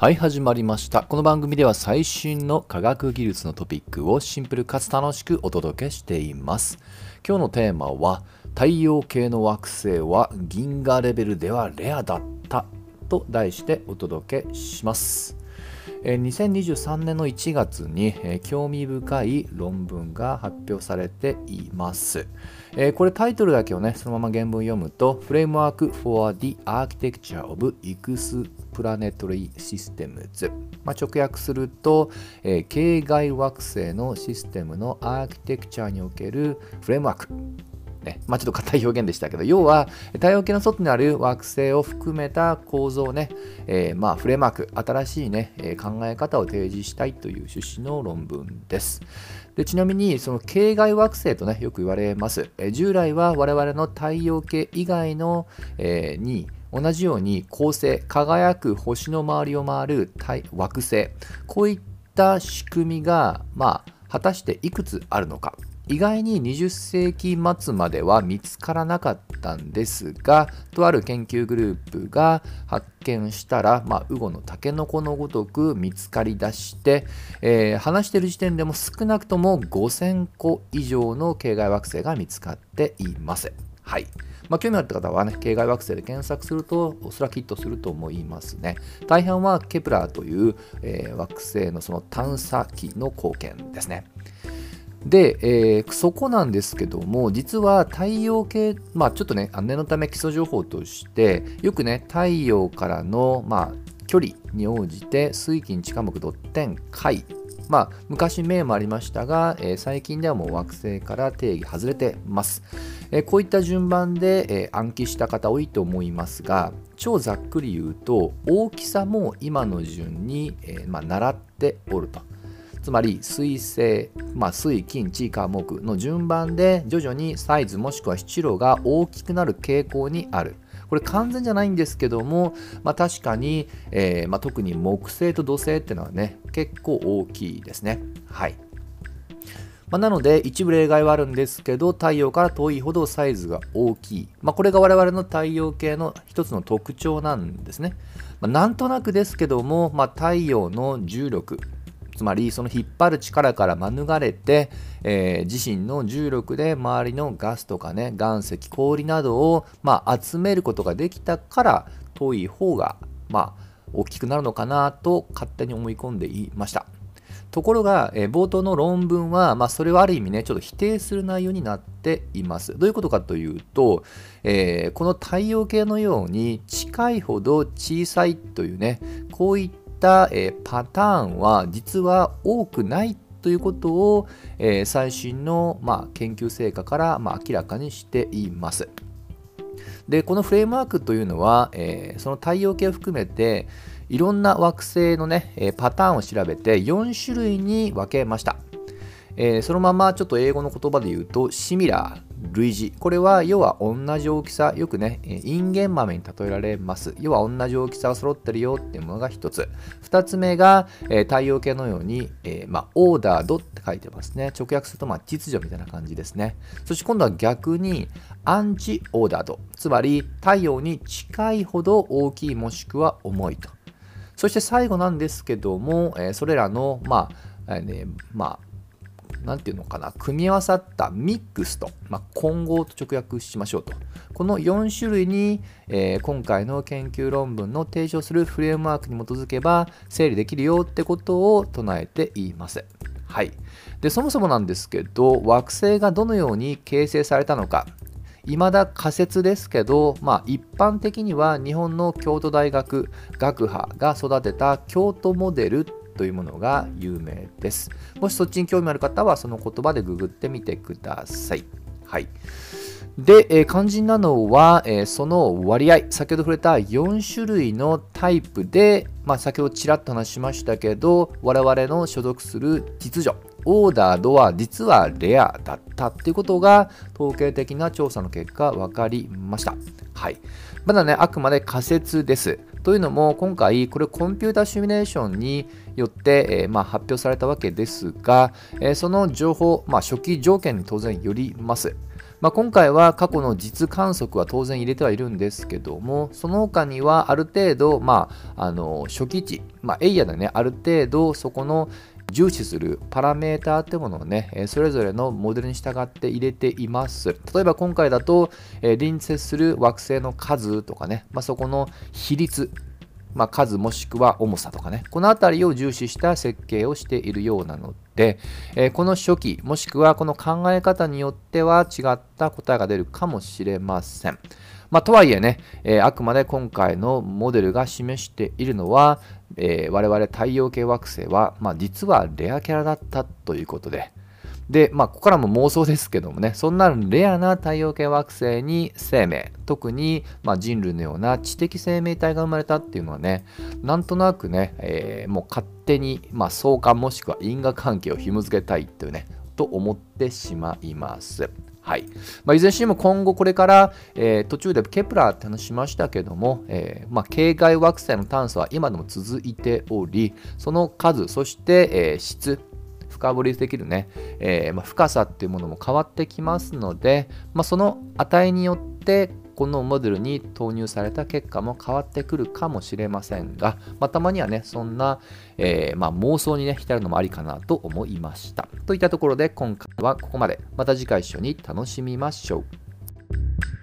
はい、始まりました。この番組では最新の科学技術のトピックをシンプルかつ楽しくお届けしています。今日のテーマは、太陽系の惑星は銀河レベルではレアだったと題してお届けします。え2023年の1月に、え興味深い論文が発表されています。えこれタイトルだけをね、そのまま原文読むと、Framework for the Architecture of Exoplanetary Systems。まあ、直訳すると、えー系外惑星のシステムのアーキテクチャにおけるフレームワーク。ね。まあ、ちょっと硬い表現でしたけど要は太陽系の外にある惑星を含めた構造ね、えーまあ、フレームワーク新しい、ねえ考え方を提示したいという趣旨の論文です。でちなみにその系外惑星とねよく言われます、え従来は我々の太陽系以外の、えーに同じように恒星輝く星の周りを回る惑星こういった仕組みがまあ果たしていくつあるのか。意外に20世紀末までは見つからなかったんですがとある研究グループが発見したら、まあ、ウゴのタケノコのごとく見つかりだして、えー話している時点でも少なくとも5000個以上の系外惑星が見つかっています。はいまあ、興味ある方はね、系外惑星で検索すると、おそらくヒットすると思いますね。大半はケプラーという、えー惑星のその探査機の貢献ですね。で、えーそこなんですけども、実は太陽系、まあちょっとね、念のため基礎情報として、よくね、太陽からの、まあ、距離に応じて水金地下木ドッテン海まあ、昔名もありましたが、えー最近ではもう惑星から定義外れてます。えーこういった順番で、えー暗記した方多いと思いますが、超ざっくり言うと、大きさも今の順に、えーまあ、習っておると。つまり水星、まあ、水金地火木の順番で徐々にサイズもしくは質量が大きくなる傾向にある。これ完全じゃないんですけども、まあ、確かに、えーまあ、特に木星と土星っていうのはね結構大きいですね。はいまあ、なので一部例外はあるんですけど太陽から遠いほどサイズが大きい、まあ、これが我々の太陽系の一つの特徴なんですね。まあ、なんとなくですけども、まあ、太陽の重力つまりその引っ張る力から免れて、えー自身の重力で周りのガスとかね岩石氷などを、まあ、集めることができたから遠い方が、まあ、大きくなるのかなと勝手に思い込んでいました。ところが、えー冒頭の論文は、まあ、それをある意味ね、ちょっと否定する内容になっています。どういうことかというと、えーこの太陽系のように近いほど小さいというね、こういった、えーパターンは実は多くないということを、えー最新の、まあ、研究成果から、まあ、明らかにしています。でこのフレームワークというのは、えーその太陽系を含めていろんな惑星のね、えーパターンを調べて4種類に分けました。えーそのままちょっと英語の言葉で言うとシミラー類似。これは要は同じ大きさよくねインゲン豆に例えられます。要は同じ大きさが揃ってるよっていうものが一つ。二つ目が、えー太陽系のように、えーま、オーダードって書いてますね。直訳するとまあ秩序みたいな感じですね。そして今度は逆にアンチオーダード。つまり太陽に近いほど大きいもしくは重いと。そして最後なんですけども、えーそれらの、まあ、えーね、まあ、なんていうのかな、組み合わさったミックスと、まあ、混合と直訳しましょうと。この4種類に、えー今回の研究論文の提唱するフレームワークに基づけば整理できるよってことを唱えています。はい。で、そもそもなんですけど、惑星がどのように形成されたのか、未だ仮説ですけど、まあ、一般的には日本の京都大学学派が育てた京都モデルというものが有名です。もしそっちに興味ある方はその言葉でググってみてください。はい。で、えー肝心なのは、えーその割合、先ほど触れた4種類のタイプで、まあ、先ほどちらっと話しましたけど、我々の所属する秩序、オーダードは実はレアだったっていうことが統計的な調査の結果分かりました。はい。まだね、あくまで仮説です。というのも、今回、これコンピュータシミュレーションによって、えーまあ、発表されたわけですが、えーその情報、まあ、初期条件に当然よります。まあ、今回は過去の実観測は当然入れてはいるんですけどもその他にはある程度、まあ、あの初期値、まあ、エイヤでねある程度そこの重視するパラメーターってものをね、それぞれのモデルに従って入れています。例えば今回だと、隣接する惑星の数とかね、まあ、そこの比率、まあ、数もしくは重さとかね、このあたりを重視した設計をしているようなので、えこの初期、もしくはこの考え方によっては違った答えが出るかもしれません。まあ、とはいえね、えー、あくまで今回のモデルが示しているのは、えー、我々太陽系惑星は、まあ、実はレアキャラだったということで、で、まあ、ここからも妄想ですけどもね、そんなレアな太陽系惑星に生命、特に、まあ、人類のような知的生命体が生まれたっていうのはね、なんとなくね、えー、もう勝手に、まあ、相関もしくは因果関係を紐付けたいっていうね、と思ってしまいます。はい。まあ、いずれにしても今後これから、えー、途中でケプラーって話しましたけども、えーまあ、系外惑星の探査は今でも続いておりその数そして、えー、質深掘りできるね、えまあ、深さっていうものも変わってきますので、ま、その値によってこのモデルに投入された結果も変わってくるかもしれませんが、まあ、たまにはね、そんな、えー、まあ、妄想にね、浸るのもありかなと思いました。といったところで今回はここまで。また次回一緒に楽しみましょう。